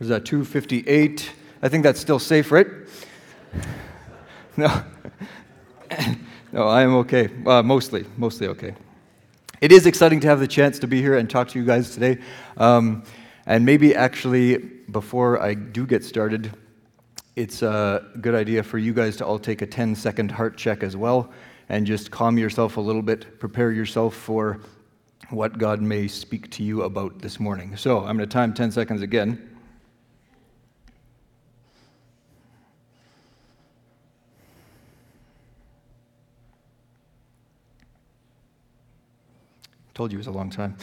Was that 258? I think that's still safe, right? No. no, I am okay. Uh, mostly, mostly okay. It is exciting to have the chance to be here and talk to you guys today. Um, and maybe actually, before I do get started, it's a good idea for you guys to all take a 10 second heart check as well and just calm yourself a little bit, prepare yourself for what God may speak to you about this morning. So I'm going to time 10 seconds again. Told you it was a long time.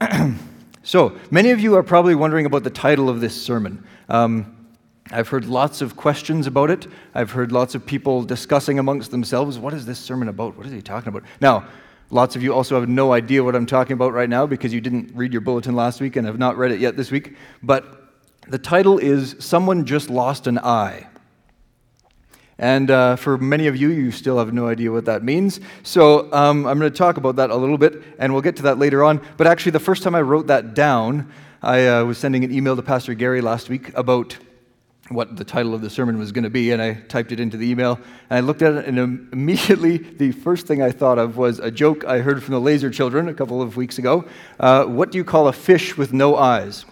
so, many of you are probably wondering about the title of this sermon. Um, I've heard lots of questions about it. I've heard lots of people discussing amongst themselves, what is this sermon about? What is he talking about? Now, lots of you also have no idea what I'm talking about right now because you didn't read your bulletin last week and have not read it yet this week. But the title is Someone Just Lost an Eye. And uh, for many of you, you still have no idea what that means. So um, I'm going to talk about that a little bit, and we'll get to that later on. But actually, the first time I wrote that down, I uh, was sending an email to Pastor Gary last week about what the title of the sermon was going to be, and I typed it into the email. And I looked at it, and immediately the first thing I thought of was a joke I heard from the Laser Children a couple of weeks ago. Uh, what do you call a fish with no eyes?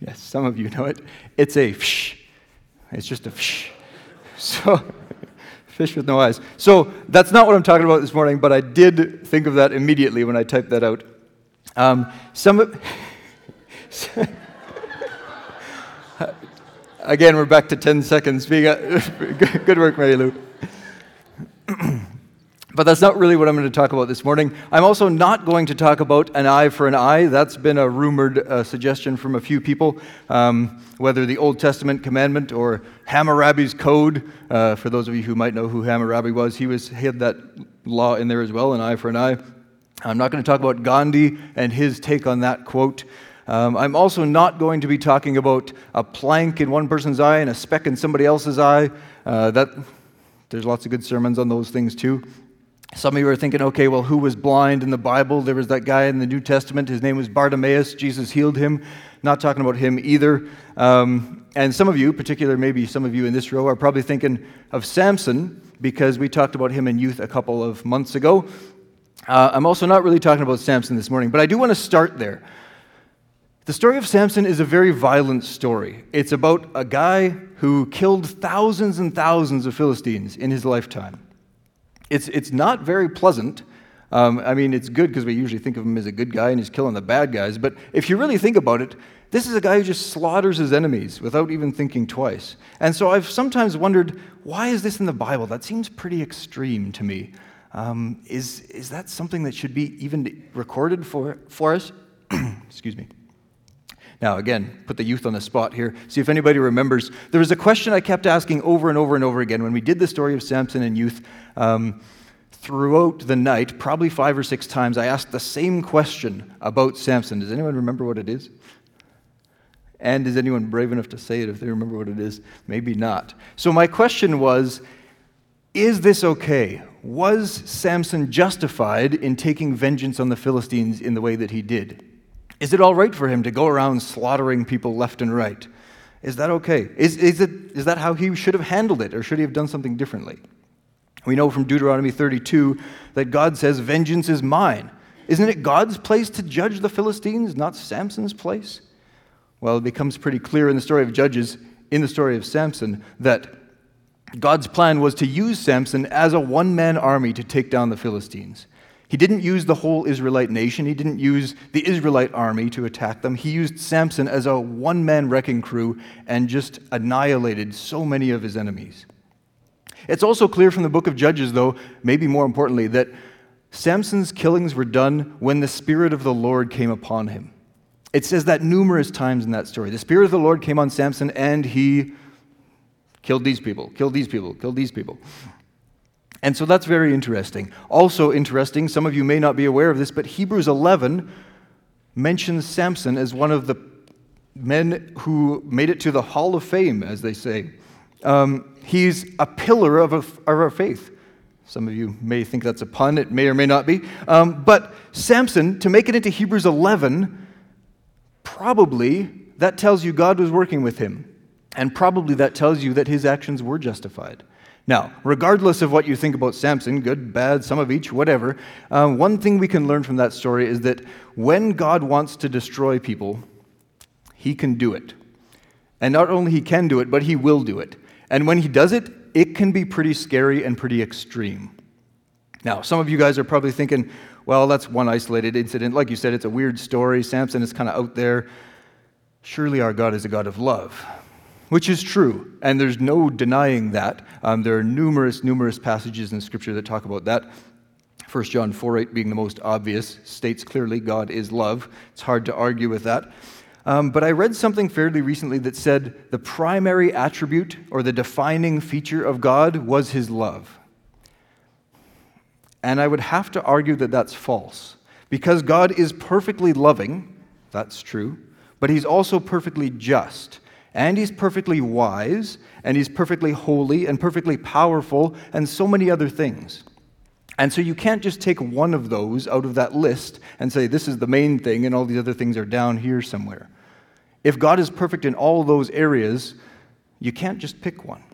Yes, some of you know it. It's a fish. It's just a fish. So, fish with no eyes. So, that's not what I'm talking about this morning, but I did think of that immediately when I typed that out. Um, some Again, we're back to 10 seconds. Good work, Mary Lou. But that's not really what I'm going to talk about this morning. I'm also not going to talk about an eye for an eye. That's been a rumored uh, suggestion from a few people. Um, whether the Old Testament commandment or Hammurabi's code, uh, for those of you who might know who Hammurabi was, he, was, he had that law in there as well, an eye for an eye. I'm not going to talk about Gandhi and his take on that quote. Um, I'm also not going to be talking about a plank in one person's eye and a speck in somebody else's eye. Uh, that, there's lots of good sermons on those things too. Some of you are thinking, okay, well, who was blind in the Bible? There was that guy in the New Testament. His name was Bartimaeus. Jesus healed him. Not talking about him either. Um, and some of you, particularly maybe some of you in this row, are probably thinking of Samson because we talked about him in youth a couple of months ago. Uh, I'm also not really talking about Samson this morning, but I do want to start there. The story of Samson is a very violent story. It's about a guy who killed thousands and thousands of Philistines in his lifetime. It's, it's not very pleasant. Um, I mean, it's good because we usually think of him as a good guy and he's killing the bad guys. But if you really think about it, this is a guy who just slaughters his enemies without even thinking twice. And so I've sometimes wondered, why is this in the Bible? That seems pretty extreme to me. Um, is, is that something that should be even recorded for, for us? Excuse me. Now, again, put the youth on the spot here. See if anybody remembers. There was a question I kept asking over and over and over again when we did the story of Samson and youth. Um, throughout the night, probably five or six times, I asked the same question about Samson. Does anyone remember what it is? And is anyone brave enough to say it if they remember what it is? Maybe not. So, my question was Is this okay? Was Samson justified in taking vengeance on the Philistines in the way that he did? Is it all right for him to go around slaughtering people left and right? Is that okay? Is, is, it, is that how he should have handled it, or should he have done something differently? We know from Deuteronomy 32 that God says, Vengeance is mine. Isn't it God's place to judge the Philistines, not Samson's place? Well, it becomes pretty clear in the story of Judges, in the story of Samson, that God's plan was to use Samson as a one man army to take down the Philistines. He didn't use the whole Israelite nation. He didn't use the Israelite army to attack them. He used Samson as a one man wrecking crew and just annihilated so many of his enemies. It's also clear from the book of Judges, though, maybe more importantly, that Samson's killings were done when the Spirit of the Lord came upon him. It says that numerous times in that story. The Spirit of the Lord came on Samson and he killed these people, killed these people, killed these people. And so that's very interesting. Also interesting, some of you may not be aware of this, but Hebrews 11 mentions Samson as one of the men who made it to the Hall of Fame, as they say. Um, he's a pillar of, a, of, our faith. Some of you may think that's a pun, it may or may not be. Um, but Samson, to make it into Hebrews 11, probably that tells you God was working with him. And probably that tells you that his actions were justified. Now, regardless of what you think about Samson, good, bad, some of each, whatever, uh, one thing we can learn from that story is that when God wants to destroy people, he can do it. And not only he can do it, but he will do it. And when he does it, it can be pretty scary and pretty extreme. Now, some of you guys are probably thinking, well, that's one isolated incident. Like you said, it's a weird story. Samson is kind of out there. Surely our God is a God of love which is true, and there's no denying that. Um, there are numerous, numerous passages in Scripture that talk about that. 1 John 4 8 being the most obvious, states clearly God is love. It's hard to argue with that. Um, but I read something fairly recently that said the primary attribute or the defining feature of God was his love. And I would have to argue that that's false. Because God is perfectly loving, that's true, but he's also perfectly just and he's perfectly wise, and he's perfectly holy, and perfectly powerful, and so many other things. And so you can't just take one of those out of that list and say, this is the main thing, and all these other things are down here somewhere. If God is perfect in all those areas, you can't just pick one.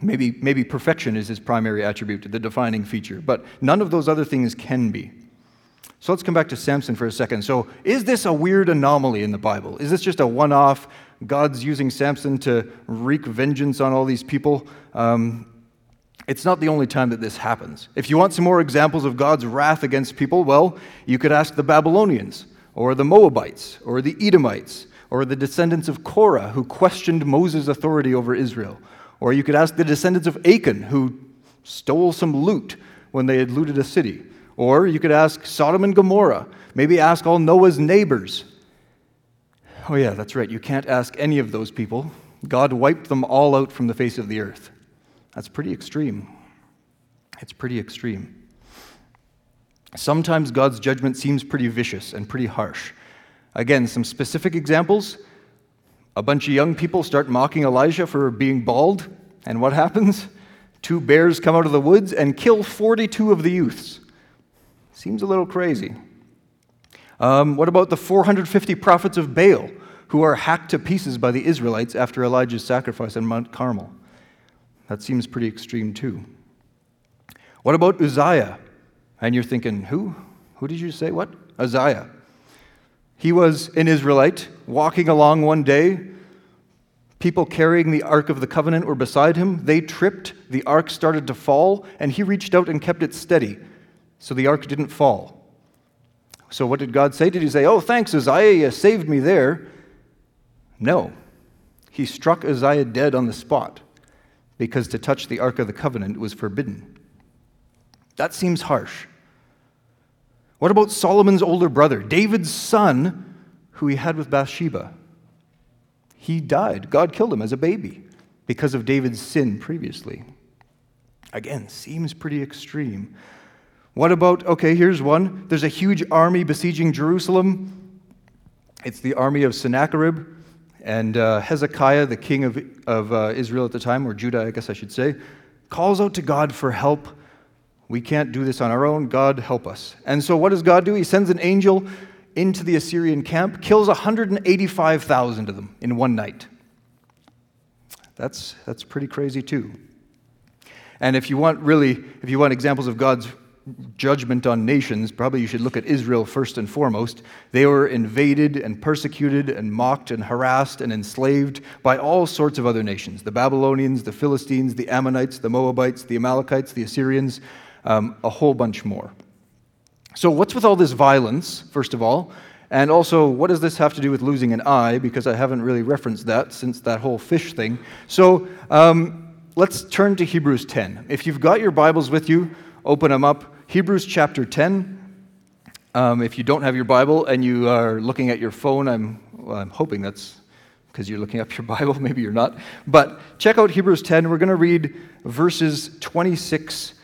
Maybe, maybe perfection is his primary attribute, the defining feature, but none of those other things can be. So let's come back to Samson for a second. So, is this a weird anomaly in the Bible? Is this just a one off? God's using Samson to wreak vengeance on all these people? Um, it's not the only time that this happens. If you want some more examples of God's wrath against people, well, you could ask the Babylonians, or the Moabites, or the Edomites, or the descendants of Korah who questioned Moses' authority over Israel. Or you could ask the descendants of Achan who stole some loot when they had looted a city. Or you could ask Sodom and Gomorrah. Maybe ask all Noah's neighbors. Oh, yeah, that's right. You can't ask any of those people. God wiped them all out from the face of the earth. That's pretty extreme. It's pretty extreme. Sometimes God's judgment seems pretty vicious and pretty harsh. Again, some specific examples. A bunch of young people start mocking Elijah for being bald, and what happens? Two bears come out of the woods and kill 42 of the youths. Seems a little crazy. Um, what about the 450 prophets of Baal who are hacked to pieces by the Israelites after Elijah's sacrifice on Mount Carmel? That seems pretty extreme, too. What about Uzziah? And you're thinking, who? Who did you say? What? Uzziah. He was an Israelite walking along one day. People carrying the Ark of the Covenant were beside him. They tripped. The Ark started to fall, and he reached out and kept it steady so the ark didn't fall. So, what did God say? Did he say, Oh, thanks, you saved me there? No. He struck Uzziah dead on the spot because to touch the Ark of the Covenant was forbidden. That seems harsh. What about Solomon's older brother, David's son, who he had with Bathsheba? He died. God killed him as a baby because of David's sin previously. Again, seems pretty extreme. What about, okay, here's one. There's a huge army besieging Jerusalem. It's the army of Sennacherib. And uh, Hezekiah, the king of, of uh, Israel at the time, or Judah, I guess I should say, calls out to God for help. We can't do this on our own. God, help us. And so, what does God do? He sends an angel into the Assyrian camp, kills 185,000 of them in one night. That's, that's pretty crazy, too. And if you want really, if you want examples of God's judgment on nations, probably you should look at Israel first and foremost. They were invaded and persecuted and mocked and harassed and enslaved by all sorts of other nations the Babylonians, the Philistines, the Ammonites, the Moabites, the Amalekites, the Assyrians, um, a whole bunch more. So, what's with all this violence, first of all? And also, what does this have to do with losing an eye? Because I haven't really referenced that since that whole fish thing. So, um, let's turn to Hebrews 10. If you've got your Bibles with you, open them up. Hebrews chapter 10. Um, if you don't have your Bible and you are looking at your phone, I'm, well, I'm hoping that's because you're looking up your Bible. Maybe you're not. But check out Hebrews 10. We're going to read verses 26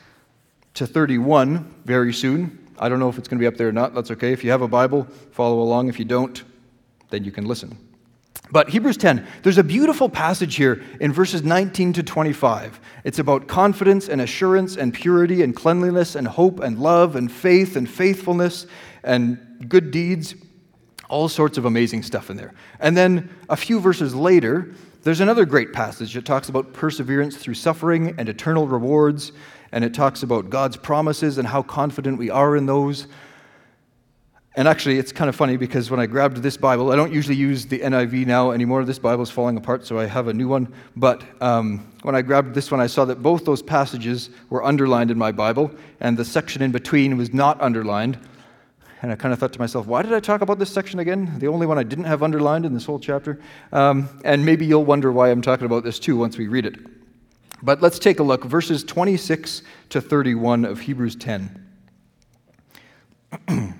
to 31 very soon. I don't know if it's going to be up there or not. That's okay. If you have a Bible, follow along. If you don't, then you can listen. But Hebrews 10, there's a beautiful passage here in verses 19 to 25. It's about confidence and assurance and purity and cleanliness and hope and love and faith and faithfulness and good deeds. All sorts of amazing stuff in there. And then a few verses later, there's another great passage that talks about perseverance through suffering and eternal rewards, and it talks about God's promises and how confident we are in those. And actually, it's kind of funny because when I grabbed this Bible, I don't usually use the NIV now anymore. This Bible is falling apart, so I have a new one. But um, when I grabbed this one, I saw that both those passages were underlined in my Bible, and the section in between was not underlined. And I kind of thought to myself, why did I talk about this section again? The only one I didn't have underlined in this whole chapter. Um, and maybe you'll wonder why I'm talking about this too once we read it. But let's take a look. Verses 26 to 31 of Hebrews 10.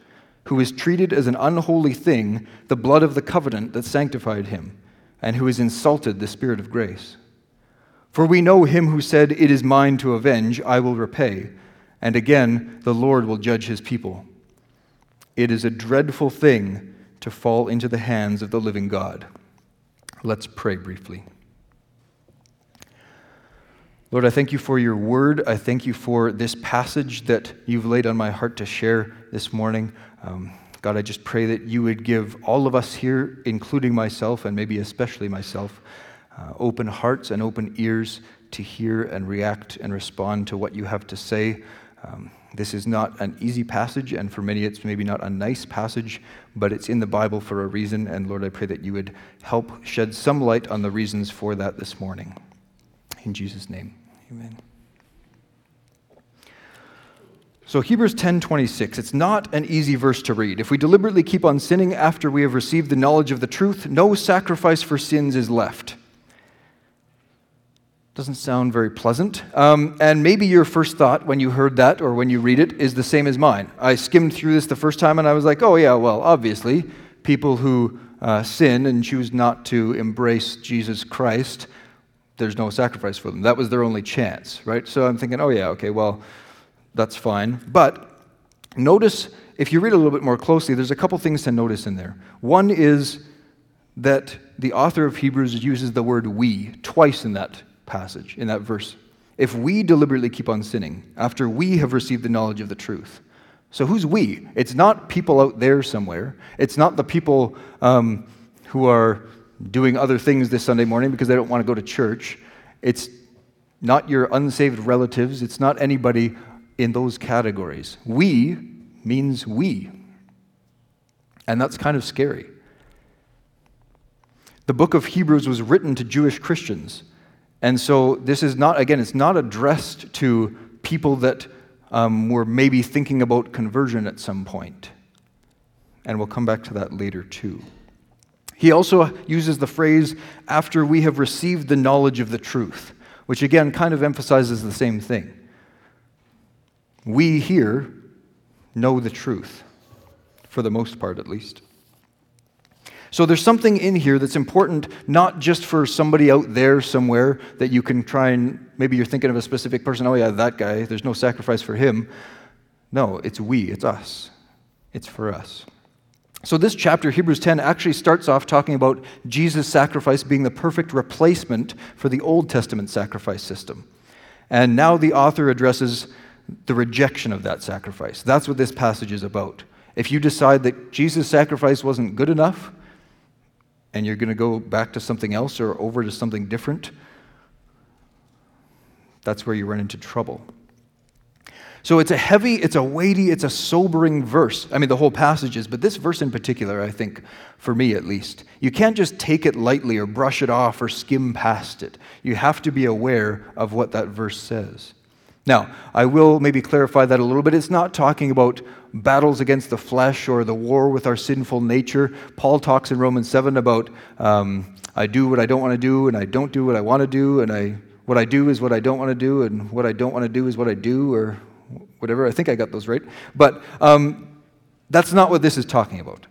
Who is treated as an unholy thing the blood of the covenant that sanctified him, and who has insulted the Spirit of grace. For we know him who said, It is mine to avenge, I will repay. And again, the Lord will judge his people. It is a dreadful thing to fall into the hands of the living God. Let's pray briefly. Lord, I thank you for your word. I thank you for this passage that you've laid on my heart to share this morning. Um, God, I just pray that you would give all of us here, including myself and maybe especially myself, uh, open hearts and open ears to hear and react and respond to what you have to say. Um, this is not an easy passage, and for many it's maybe not a nice passage, but it's in the Bible for a reason. And Lord, I pray that you would help shed some light on the reasons for that this morning. In Jesus' name. Amen. So Hebrews 10:26, it's not an easy verse to read. If we deliberately keep on sinning after we have received the knowledge of the truth, no sacrifice for sins is left. Doesn't sound very pleasant. Um, and maybe your first thought when you heard that or when you read it is the same as mine. I skimmed through this the first time and I was like, oh, yeah, well, obviously, people who uh, sin and choose not to embrace Jesus Christ there's no sacrifice for them. That was their only chance, right? So I'm thinking, oh, yeah, okay, well, that's fine. But notice, if you read a little bit more closely, there's a couple things to notice in there. One is that the author of Hebrews uses the word we twice in that passage, in that verse. If we deliberately keep on sinning after we have received the knowledge of the truth. So who's we? It's not people out there somewhere. It's not the people um, who are doing other things this Sunday morning because they don't want to go to church. It's not your unsaved relatives, it's not anybody in those categories. We means we. And that's kind of scary. The book of Hebrews was written to Jewish Christians. And so this is not, again, it's not addressed to people that um, were maybe thinking about conversion at some point. And we'll come back to that later too. He also uses the phrase, after we have received the knowledge of the truth, which again kind of emphasizes the same thing. We here know the truth, for the most part at least. So there's something in here that's important, not just for somebody out there somewhere that you can try and maybe you're thinking of a specific person, oh yeah, that guy, there's no sacrifice for him. No, it's we, it's us, it's for us. So, this chapter, Hebrews 10, actually starts off talking about Jesus' sacrifice being the perfect replacement for the Old Testament sacrifice system. And now the author addresses the rejection of that sacrifice. That's what this passage is about. If you decide that Jesus' sacrifice wasn't good enough and you're going to go back to something else or over to something different, that's where you run into trouble. So it's a heavy, it's a weighty, it's a sobering verse. I mean, the whole passage is, but this verse in particular, I think, for me at least, you can't just take it lightly or brush it off or skim past it. You have to be aware of what that verse says. Now, I will maybe clarify that a little bit. It's not talking about battles against the flesh or the war with our sinful nature. Paul talks in Romans 7 about um, I do what I don't want to do, and I don't do what I want to do, and I, what I do is what I don't want to do, and what I don't want to do is what I do, or whatever. I think I got those right. But um, that's not what this is talking about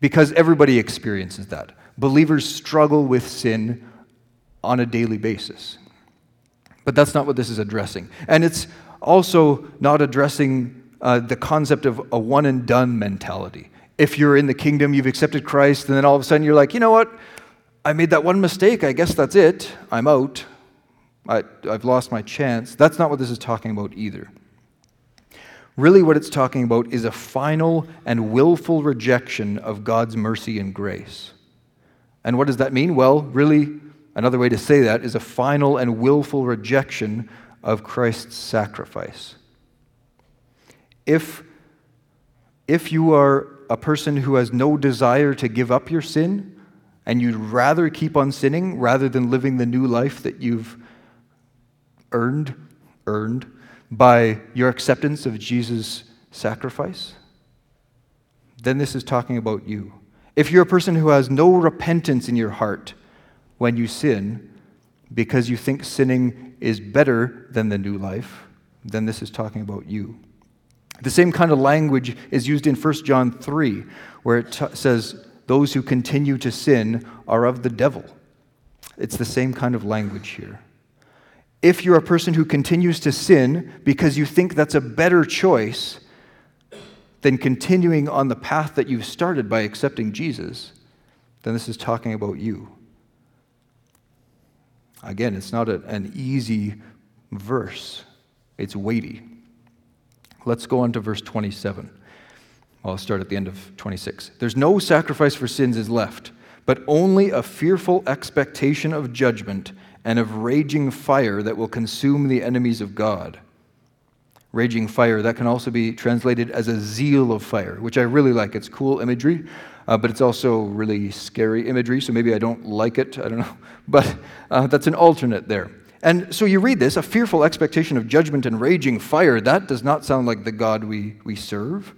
because everybody experiences that. Believers struggle with sin on a daily basis. But that's not what this is addressing. And it's also not addressing uh, the concept of a one and done mentality. If you're in the kingdom, you've accepted Christ, and then all of a sudden you're like, you know what? I made that one mistake. I guess that's it. I'm out. I, I've lost my chance. That's not what this is talking about either. Really, what it's talking about is a final and willful rejection of God's mercy and grace. And what does that mean? Well, really, another way to say that is a final and willful rejection of Christ's sacrifice. If, if you are a person who has no desire to give up your sin, and you'd rather keep on sinning rather than living the new life that you've earned, earned by your acceptance of Jesus' sacrifice, then this is talking about you. If you're a person who has no repentance in your heart when you sin because you think sinning is better than the new life, then this is talking about you. The same kind of language is used in 1 John 3, where it t- says, Those who continue to sin are of the devil. It's the same kind of language here. If you're a person who continues to sin because you think that's a better choice than continuing on the path that you've started by accepting Jesus, then this is talking about you. Again, it's not a, an easy verse, it's weighty. Let's go on to verse 27. I'll start at the end of 26. There's no sacrifice for sins is left, but only a fearful expectation of judgment and of raging fire that will consume the enemies of God. Raging fire, that can also be translated as a zeal of fire, which I really like. It's cool imagery, uh, but it's also really scary imagery, so maybe I don't like it. I don't know. But uh, that's an alternate there. And so you read this a fearful expectation of judgment and raging fire. That does not sound like the God we, we serve.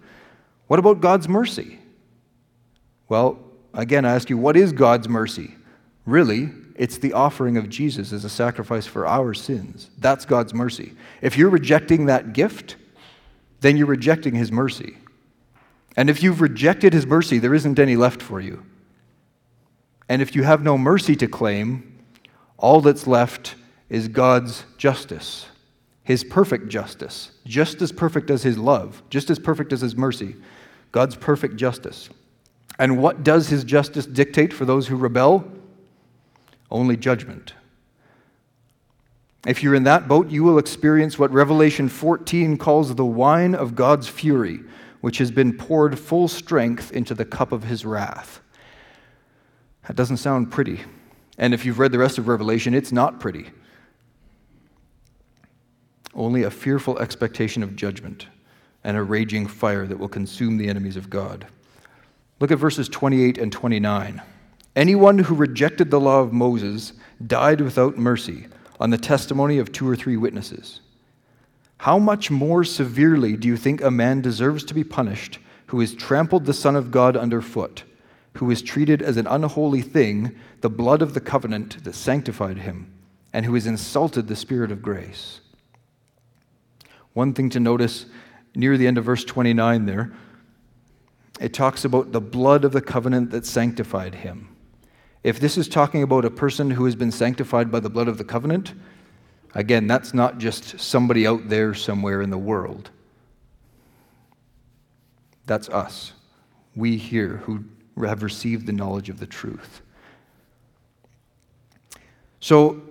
What about God's mercy? Well, again, I ask you, what is God's mercy? Really, it's the offering of Jesus as a sacrifice for our sins. That's God's mercy. If you're rejecting that gift, then you're rejecting His mercy. And if you've rejected His mercy, there isn't any left for you. And if you have no mercy to claim, all that's left is God's justice, His perfect justice, just as perfect as His love, just as perfect as His mercy, God's perfect justice. And what does His justice dictate for those who rebel? Only judgment. If you're in that boat, you will experience what Revelation 14 calls the wine of God's fury, which has been poured full strength into the cup of his wrath. That doesn't sound pretty. And if you've read the rest of Revelation, it's not pretty. Only a fearful expectation of judgment and a raging fire that will consume the enemies of God. Look at verses 28 and 29. Anyone who rejected the law of Moses died without mercy on the testimony of two or three witnesses. How much more severely do you think a man deserves to be punished who has trampled the Son of God underfoot, who has treated as an unholy thing the blood of the covenant that sanctified him, and who has insulted the Spirit of grace? One thing to notice near the end of verse 29 there, it talks about the blood of the covenant that sanctified him. If this is talking about a person who has been sanctified by the blood of the covenant, again, that's not just somebody out there somewhere in the world. That's us. We here who have received the knowledge of the truth. So,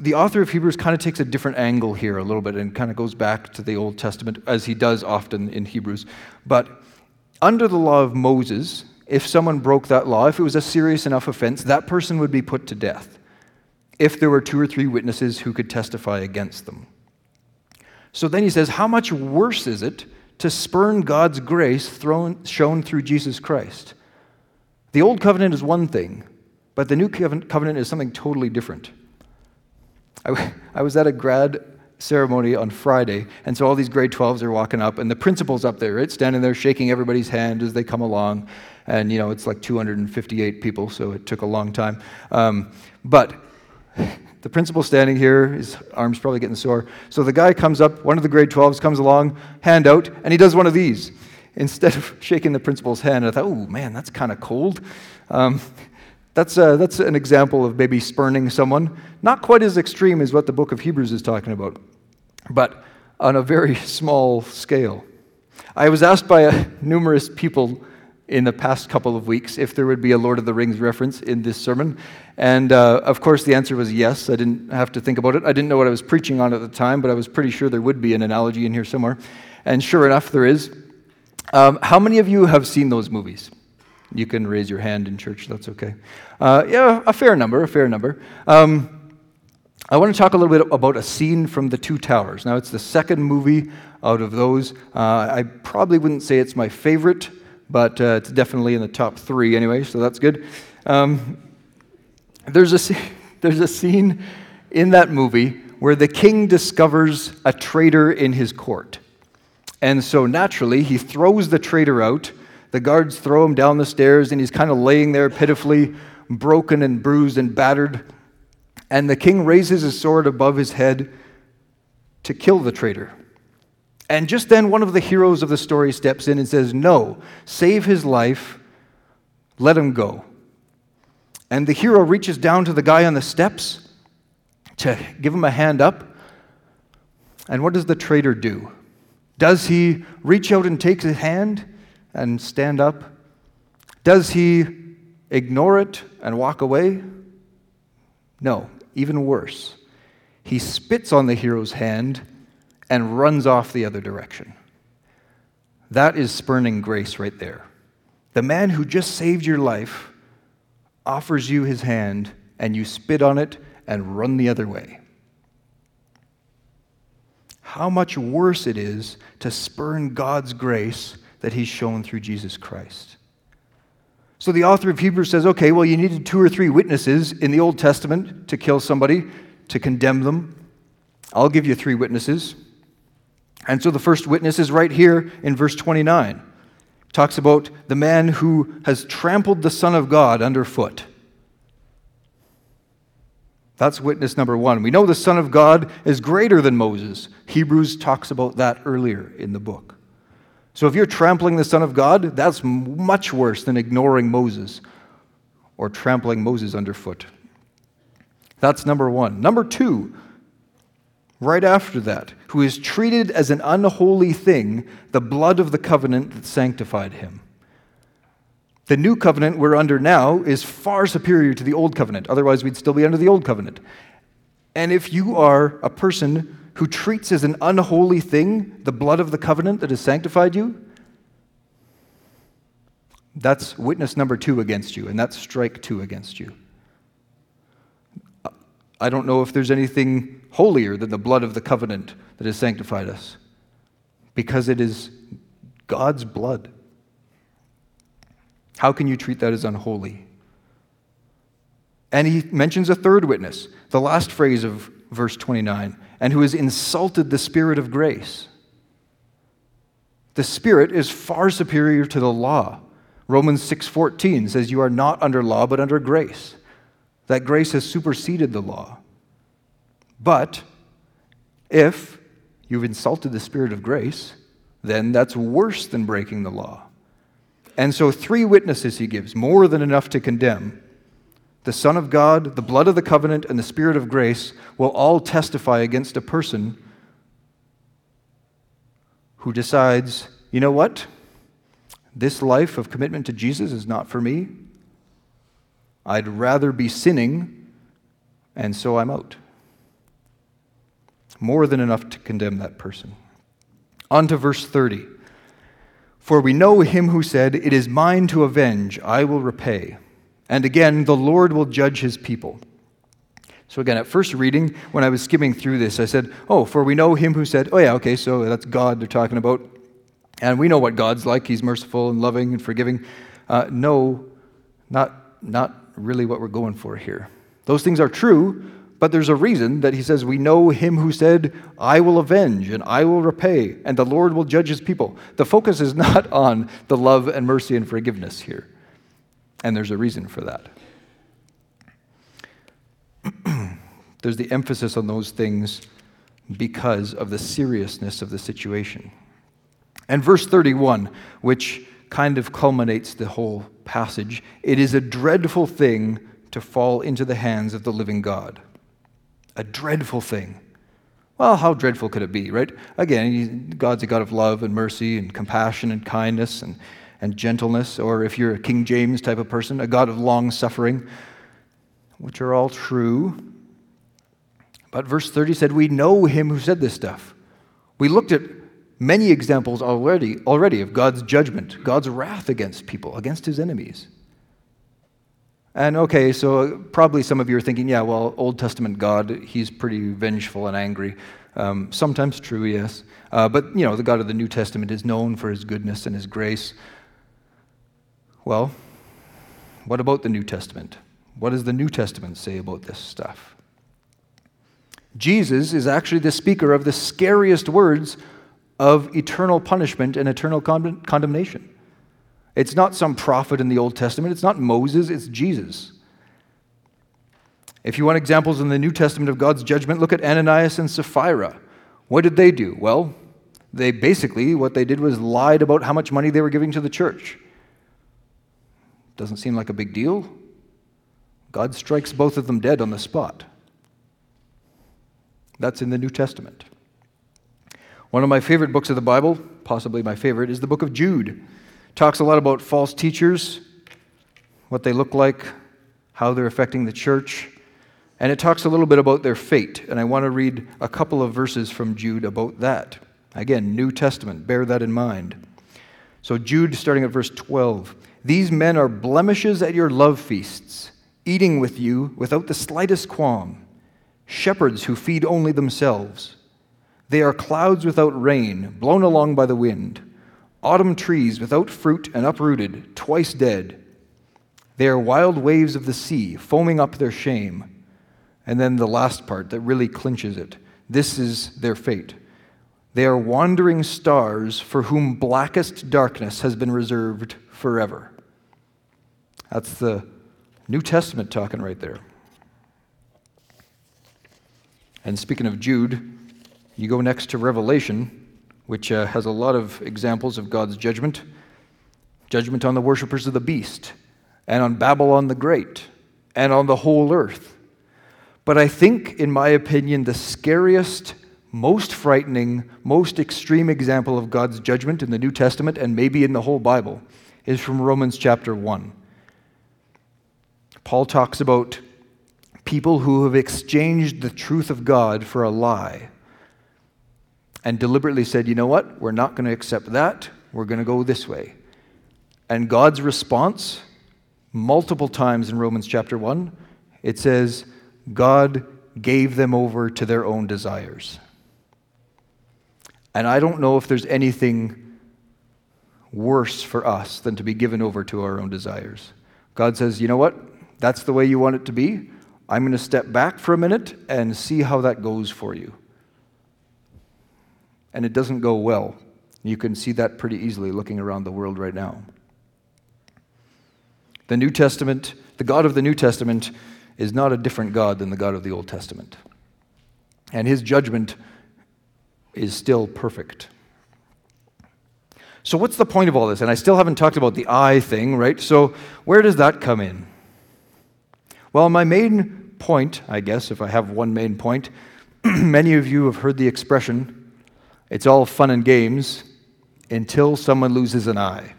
the author of Hebrews kind of takes a different angle here a little bit and kind of goes back to the Old Testament, as he does often in Hebrews. But under the law of Moses, if someone broke that law, if it was a serious enough offense, that person would be put to death if there were two or three witnesses who could testify against them. So then he says, How much worse is it to spurn God's grace thrown, shown through Jesus Christ? The old covenant is one thing, but the new covenant is something totally different. I, I was at a grad ceremony on Friday. And so all these grade 12s are walking up, and the principal's up there, right? Standing there shaking everybody's hand as they come along. And, you know, it's like 258 people, so it took a long time. Um, but the principal standing here, his arm's probably getting sore. So the guy comes up, one of the grade 12s comes along, hand out, and he does one of these. Instead of shaking the principal's hand, I thought, oh man, that's kind of cold. Um, That's, uh, that's an example of maybe spurning someone. Not quite as extreme as what the book of Hebrews is talking about, but on a very small scale. I was asked by uh, numerous people in the past couple of weeks if there would be a Lord of the Rings reference in this sermon. And uh, of course, the answer was yes. I didn't have to think about it. I didn't know what I was preaching on at the time, but I was pretty sure there would be an analogy in here somewhere. And sure enough, there is. Um, how many of you have seen those movies? You can raise your hand in church, that's okay. Uh, yeah, a fair number, a fair number. Um, I want to talk a little bit about a scene from The Two Towers. Now, it's the second movie out of those. Uh, I probably wouldn't say it's my favorite, but uh, it's definitely in the top three anyway, so that's good. Um, there's, a, there's a scene in that movie where the king discovers a traitor in his court. And so naturally, he throws the traitor out. The guards throw him down the stairs, and he's kind of laying there pitifully, broken and bruised and battered. And the king raises his sword above his head to kill the traitor. And just then, one of the heroes of the story steps in and says, No, save his life, let him go. And the hero reaches down to the guy on the steps to give him a hand up. And what does the traitor do? Does he reach out and take his hand and stand up? Does he ignore it and walk away? No, even worse. He spits on the hero's hand and runs off the other direction. That is spurning grace right there. The man who just saved your life offers you his hand, and you spit on it and run the other way. How much worse it is to spurn God's grace that he's shown through Jesus Christ. So the author of Hebrews says, okay, well, you needed two or three witnesses in the Old Testament to kill somebody, to condemn them. I'll give you three witnesses. And so the first witness is right here in verse 29. It talks about the man who has trampled the Son of God underfoot. That's witness number one. We know the Son of God is greater than Moses. Hebrews talks about that earlier in the book. So if you're trampling the Son of God, that's much worse than ignoring Moses or trampling Moses underfoot. That's number one. Number two, right after that, who is treated as an unholy thing, the blood of the covenant that sanctified him. The new covenant we're under now is far superior to the old covenant. Otherwise, we'd still be under the old covenant. And if you are a person who treats as an unholy thing the blood of the covenant that has sanctified you, that's witness number two against you, and that's strike two against you. I don't know if there's anything holier than the blood of the covenant that has sanctified us, because it is God's blood. How can you treat that as unholy? And he mentions a third witness, the last phrase of verse 29, and who has insulted the Spirit of grace. The Spirit is far superior to the law. Romans 6:14 says you are not under law but under grace that grace has superseded the law. But if you've insulted the Spirit of grace, then that's worse than breaking the law. And so, three witnesses he gives, more than enough to condemn. The Son of God, the blood of the covenant, and the Spirit of grace will all testify against a person who decides, you know what? This life of commitment to Jesus is not for me. I'd rather be sinning, and so I'm out. More than enough to condemn that person. On to verse 30. For we know him who said, It is mine to avenge, I will repay. And again, the Lord will judge his people. So, again, at first reading, when I was skimming through this, I said, Oh, for we know him who said, Oh, yeah, okay, so that's God they're talking about. And we know what God's like. He's merciful and loving and forgiving. Uh, no, not, not really what we're going for here. Those things are true, but there's a reason that he says, We know him who said, I will avenge and I will repay, and the Lord will judge his people. The focus is not on the love and mercy and forgiveness here. And there's a reason for that. there's the emphasis on those things because of the seriousness of the situation. And verse 31, which kind of culminates the whole passage, it is a dreadful thing to fall into the hands of the living God. A dreadful thing. Well, how dreadful could it be, right? Again, God's a God of love and mercy and compassion and kindness and, and gentleness, or if you're a King James type of person, a God of long suffering, which are all true. But verse 30 said, We know him who said this stuff. We looked at many examples already, already of God's judgment, God's wrath against people, against his enemies. And okay, so probably some of you are thinking, yeah, well, Old Testament God, he's pretty vengeful and angry. Um, sometimes true, yes. Uh, but, you know, the God of the New Testament is known for his goodness and his grace. Well, what about the New Testament? What does the New Testament say about this stuff? Jesus is actually the speaker of the scariest words of eternal punishment and eternal con- condemnation. It's not some prophet in the Old Testament, it's not Moses, it's Jesus. If you want examples in the New Testament of God's judgment, look at Ananias and Sapphira. What did they do? Well, they basically, what they did was lied about how much money they were giving to the church. Doesn't seem like a big deal. God strikes both of them dead on the spot. That's in the New Testament. One of my favorite books of the Bible, possibly my favorite, is the book of Jude. Talks a lot about false teachers, what they look like, how they're affecting the church, and it talks a little bit about their fate. And I want to read a couple of verses from Jude about that. Again, New Testament, bear that in mind. So, Jude, starting at verse 12 These men are blemishes at your love feasts, eating with you without the slightest qualm, shepherds who feed only themselves. They are clouds without rain, blown along by the wind, autumn trees without fruit and uprooted, twice dead. They are wild waves of the sea, foaming up their shame. And then the last part that really clinches it this is their fate. They are wandering stars for whom blackest darkness has been reserved forever. That's the New Testament talking right there. And speaking of Jude, you go next to Revelation, which uh, has a lot of examples of God's judgment judgment on the worshippers of the beast, and on Babylon the Great, and on the whole earth. But I think, in my opinion, the scariest, most frightening, most extreme example of God's judgment in the New Testament, and maybe in the whole Bible, is from Romans chapter 1. Paul talks about people who have exchanged the truth of God for a lie and deliberately said, you know what? We're not going to accept that. We're going to go this way. And God's response, multiple times in Romans chapter 1, it says, God gave them over to their own desires. And I don't know if there's anything worse for us than to be given over to our own desires. God says, you know what? That's the way you want it to be. I'm going to step back for a minute and see how that goes for you and it doesn't go well. You can see that pretty easily looking around the world right now. The New Testament, the God of the New Testament, is not a different God than the God of the Old Testament. And his judgment is still perfect. So, what's the point of all this? And I still haven't talked about the eye thing, right? So, where does that come in? Well, my main point, I guess, if I have one main point, many of you have heard the expression it's all fun and games until someone loses an eye.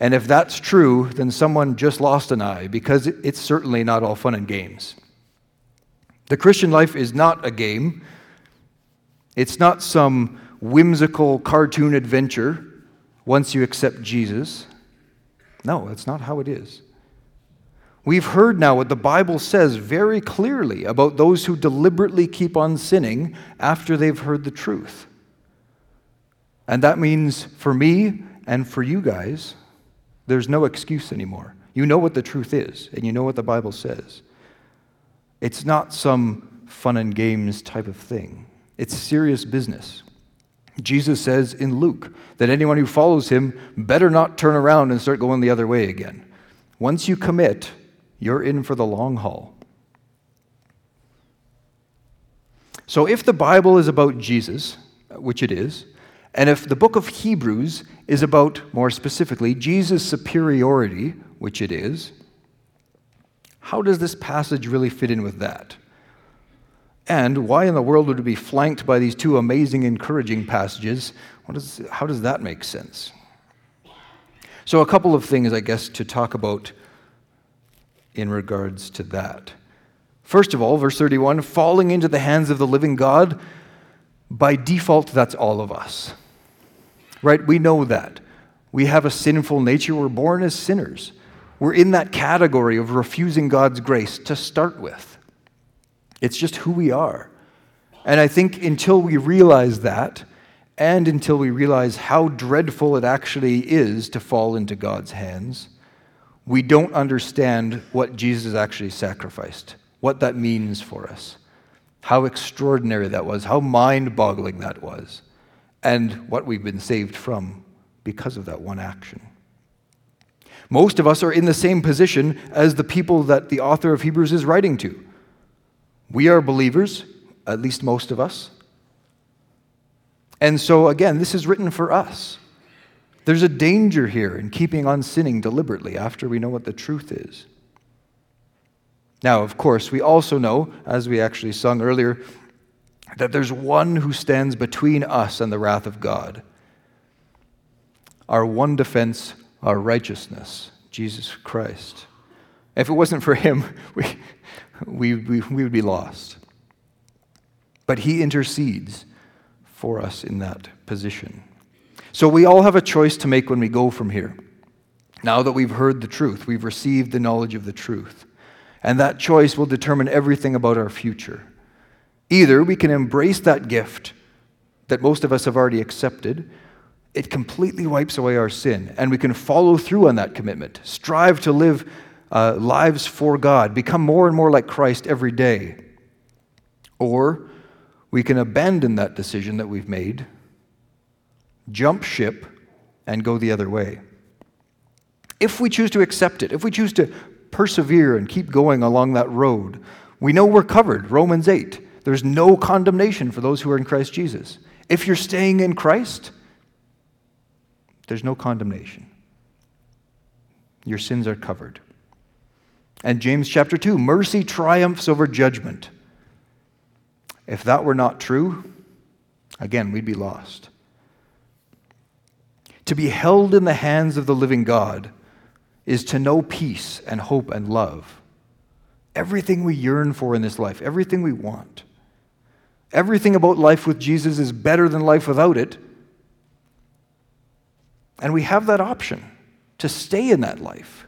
And if that's true, then someone just lost an eye because it's certainly not all fun and games. The Christian life is not a game, it's not some whimsical cartoon adventure once you accept Jesus. No, that's not how it is. We've heard now what the Bible says very clearly about those who deliberately keep on sinning after they've heard the truth. And that means for me and for you guys, there's no excuse anymore. You know what the truth is, and you know what the Bible says. It's not some fun and games type of thing, it's serious business. Jesus says in Luke that anyone who follows him better not turn around and start going the other way again. Once you commit, you're in for the long haul. So, if the Bible is about Jesus, which it is, And if the book of Hebrews is about, more specifically, Jesus' superiority, which it is, how does this passage really fit in with that? And why in the world would it be flanked by these two amazing, encouraging passages? Is, how does that make sense? So, a couple of things, I guess, to talk about in regards to that. First of all, verse 31 falling into the hands of the living God, by default, that's all of us. Right? We know that. We have a sinful nature. We're born as sinners. We're in that category of refusing God's grace to start with. It's just who we are. And I think until we realize that, and until we realize how dreadful it actually is to fall into God's hands, we don't understand what Jesus actually sacrificed, what that means for us, how extraordinary that was, how mind boggling that was, and what we've been saved from because of that one action. Most of us are in the same position as the people that the author of Hebrews is writing to. We are believers, at least most of us. And so, again, this is written for us. There's a danger here in keeping on sinning deliberately after we know what the truth is. Now, of course, we also know, as we actually sung earlier, that there's one who stands between us and the wrath of God. Our one defense, our righteousness, Jesus Christ. If it wasn't for him, we, we, we, we would be lost. But he intercedes for us in that position. So we all have a choice to make when we go from here. Now that we've heard the truth, we've received the knowledge of the truth. And that choice will determine everything about our future. Either we can embrace that gift that most of us have already accepted, it completely wipes away our sin, and we can follow through on that commitment, strive to live uh, lives for God, become more and more like Christ every day. Or we can abandon that decision that we've made, jump ship, and go the other way. If we choose to accept it, if we choose to persevere and keep going along that road, we know we're covered. Romans 8. There's no condemnation for those who are in Christ Jesus. If you're staying in Christ, there's no condemnation. Your sins are covered. And James chapter 2 mercy triumphs over judgment. If that were not true, again, we'd be lost. To be held in the hands of the living God is to know peace and hope and love. Everything we yearn for in this life, everything we want. Everything about life with Jesus is better than life without it. And we have that option to stay in that life.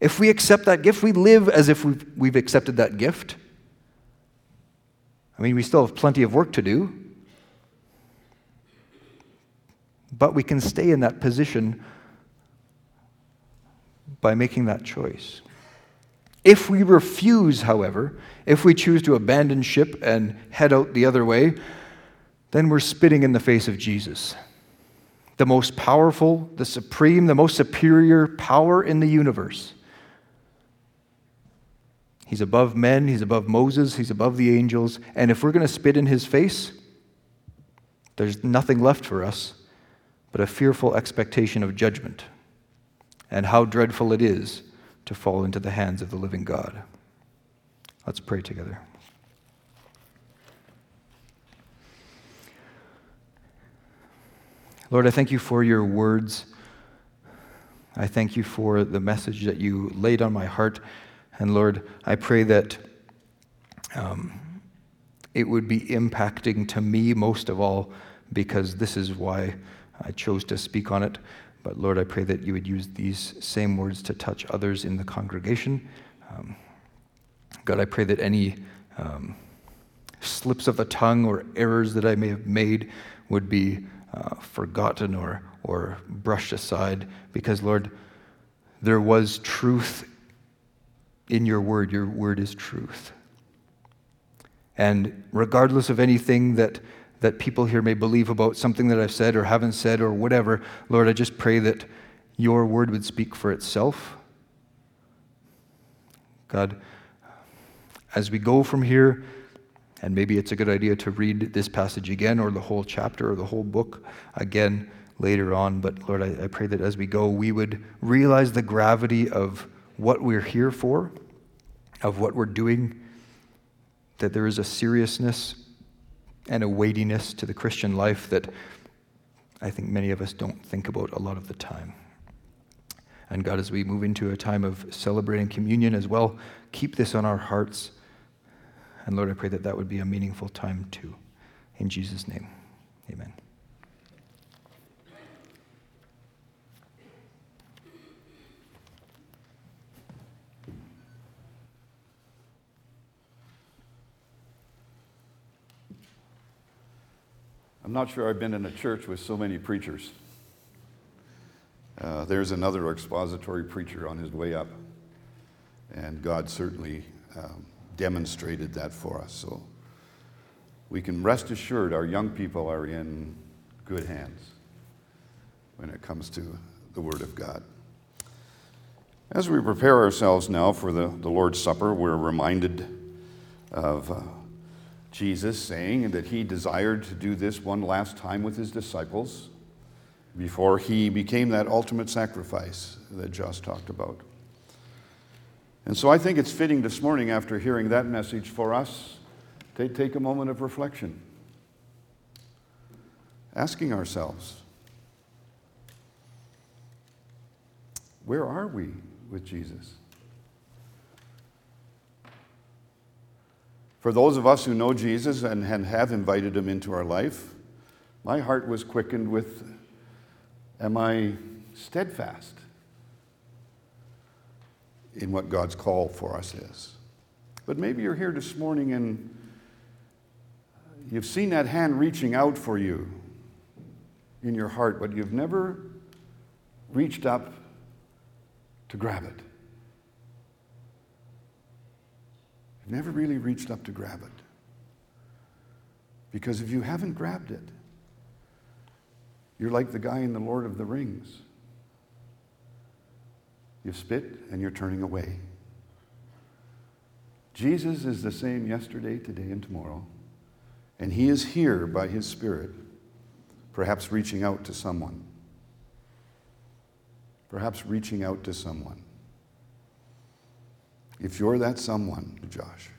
If we accept that gift, we live as if we've, we've accepted that gift. I mean, we still have plenty of work to do, but we can stay in that position by making that choice. If we refuse, however, if we choose to abandon ship and head out the other way, then we're spitting in the face of Jesus. The most powerful, the supreme, the most superior power in the universe. He's above men, he's above Moses, he's above the angels. And if we're going to spit in his face, there's nothing left for us but a fearful expectation of judgment and how dreadful it is to fall into the hands of the living God. Let's pray together. Lord, I thank you for your words. I thank you for the message that you laid on my heart. And Lord, I pray that um, it would be impacting to me most of all because this is why I chose to speak on it. But Lord, I pray that you would use these same words to touch others in the congregation. Um, God, I pray that any um, slips of the tongue or errors that I may have made would be uh, forgotten or, or brushed aside because, Lord, there was truth in your word. Your word is truth. And regardless of anything that, that people here may believe about something that I've said or haven't said or whatever, Lord, I just pray that your word would speak for itself. God, as we go from here, And maybe it's a good idea to read this passage again or the whole chapter or the whole book again later on. But Lord, I, I pray that as we go, we would realize the gravity of what we're here for, of what we're doing, that there is a seriousness and a weightiness to the Christian life that I think many of us don't think about a lot of the time. And God, as we move into a time of celebrating communion as well, keep this on our hearts. And Lord, I pray that that would be a meaningful time too. In Jesus' name, amen. I'm not sure I've been in a church with so many preachers. Uh, there's another expository preacher on his way up, and God certainly um, demonstrated that for us. So we can rest assured our young people are in good hands when it comes to the Word of God. As we prepare ourselves now for the, the Lord's Supper, we're reminded of. Uh, Jesus saying that he desired to do this one last time with his disciples before he became that ultimate sacrifice that Joss talked about. And so I think it's fitting this morning, after hearing that message for us, to take a moment of reflection, asking ourselves, where are we with Jesus? For those of us who know Jesus and have invited him into our life, my heart was quickened with Am I steadfast in what God's call for us is? But maybe you're here this morning and you've seen that hand reaching out for you in your heart, but you've never reached up to grab it. You've never really reached up to grab it. Because if you haven't grabbed it, you're like the guy in The Lord of the Rings. You spit and you're turning away. Jesus is the same yesterday, today, and tomorrow. And he is here by his Spirit, perhaps reaching out to someone. Perhaps reaching out to someone. If you're that someone, Josh,